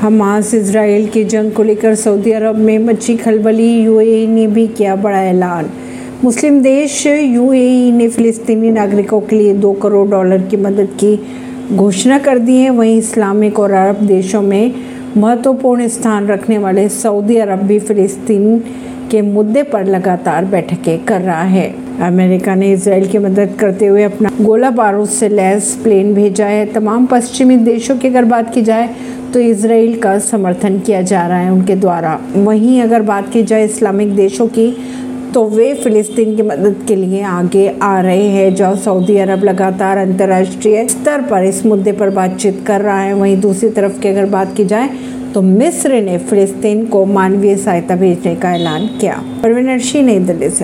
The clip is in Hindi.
हमास इसराइल की जंग को लेकर सऊदी अरब में मची खलबली, यूएई ने भी किया बड़ा ऐलान। मुस्लिम देश यूएई ने फिलिस्तीनी नागरिकों के लिए दो करोड़ डॉलर की मदद की घोषणा कर दी है। वहीं इस्लामिक और अरब देशों में महत्वपूर्ण स्थान रखने वाले सऊदी अरब भी फिलिस्तीन के मुद्दे पर लगातार बैठकें कर रहा है। अमेरिका ने इसराइल की मदद करते हुए अपना गोला बारूद से लैस प्लेन भेजा है। तमाम पश्चिमी देशों की अगर बात की जाए तो इसराइल का समर्थन किया जा रहा है उनके द्वारा। वहीं अगर बात की जाए इस्लामिक देशों की तो वे फिलिस्तीन की मदद के लिए आगे आ रहे हैं जो सऊदी अरब लगातार अंतर्राष्ट्रीय स्तर पर इस मुद्दे पर बातचीत कर रहा है। वहीं दूसरी तरफ़ की अगर बात की जाए तो मिस्र ने फिलिस्तीन को मानवीय सहायता भेजने का ऐलान किया। परवीन अर्शी नई दिल्ली से।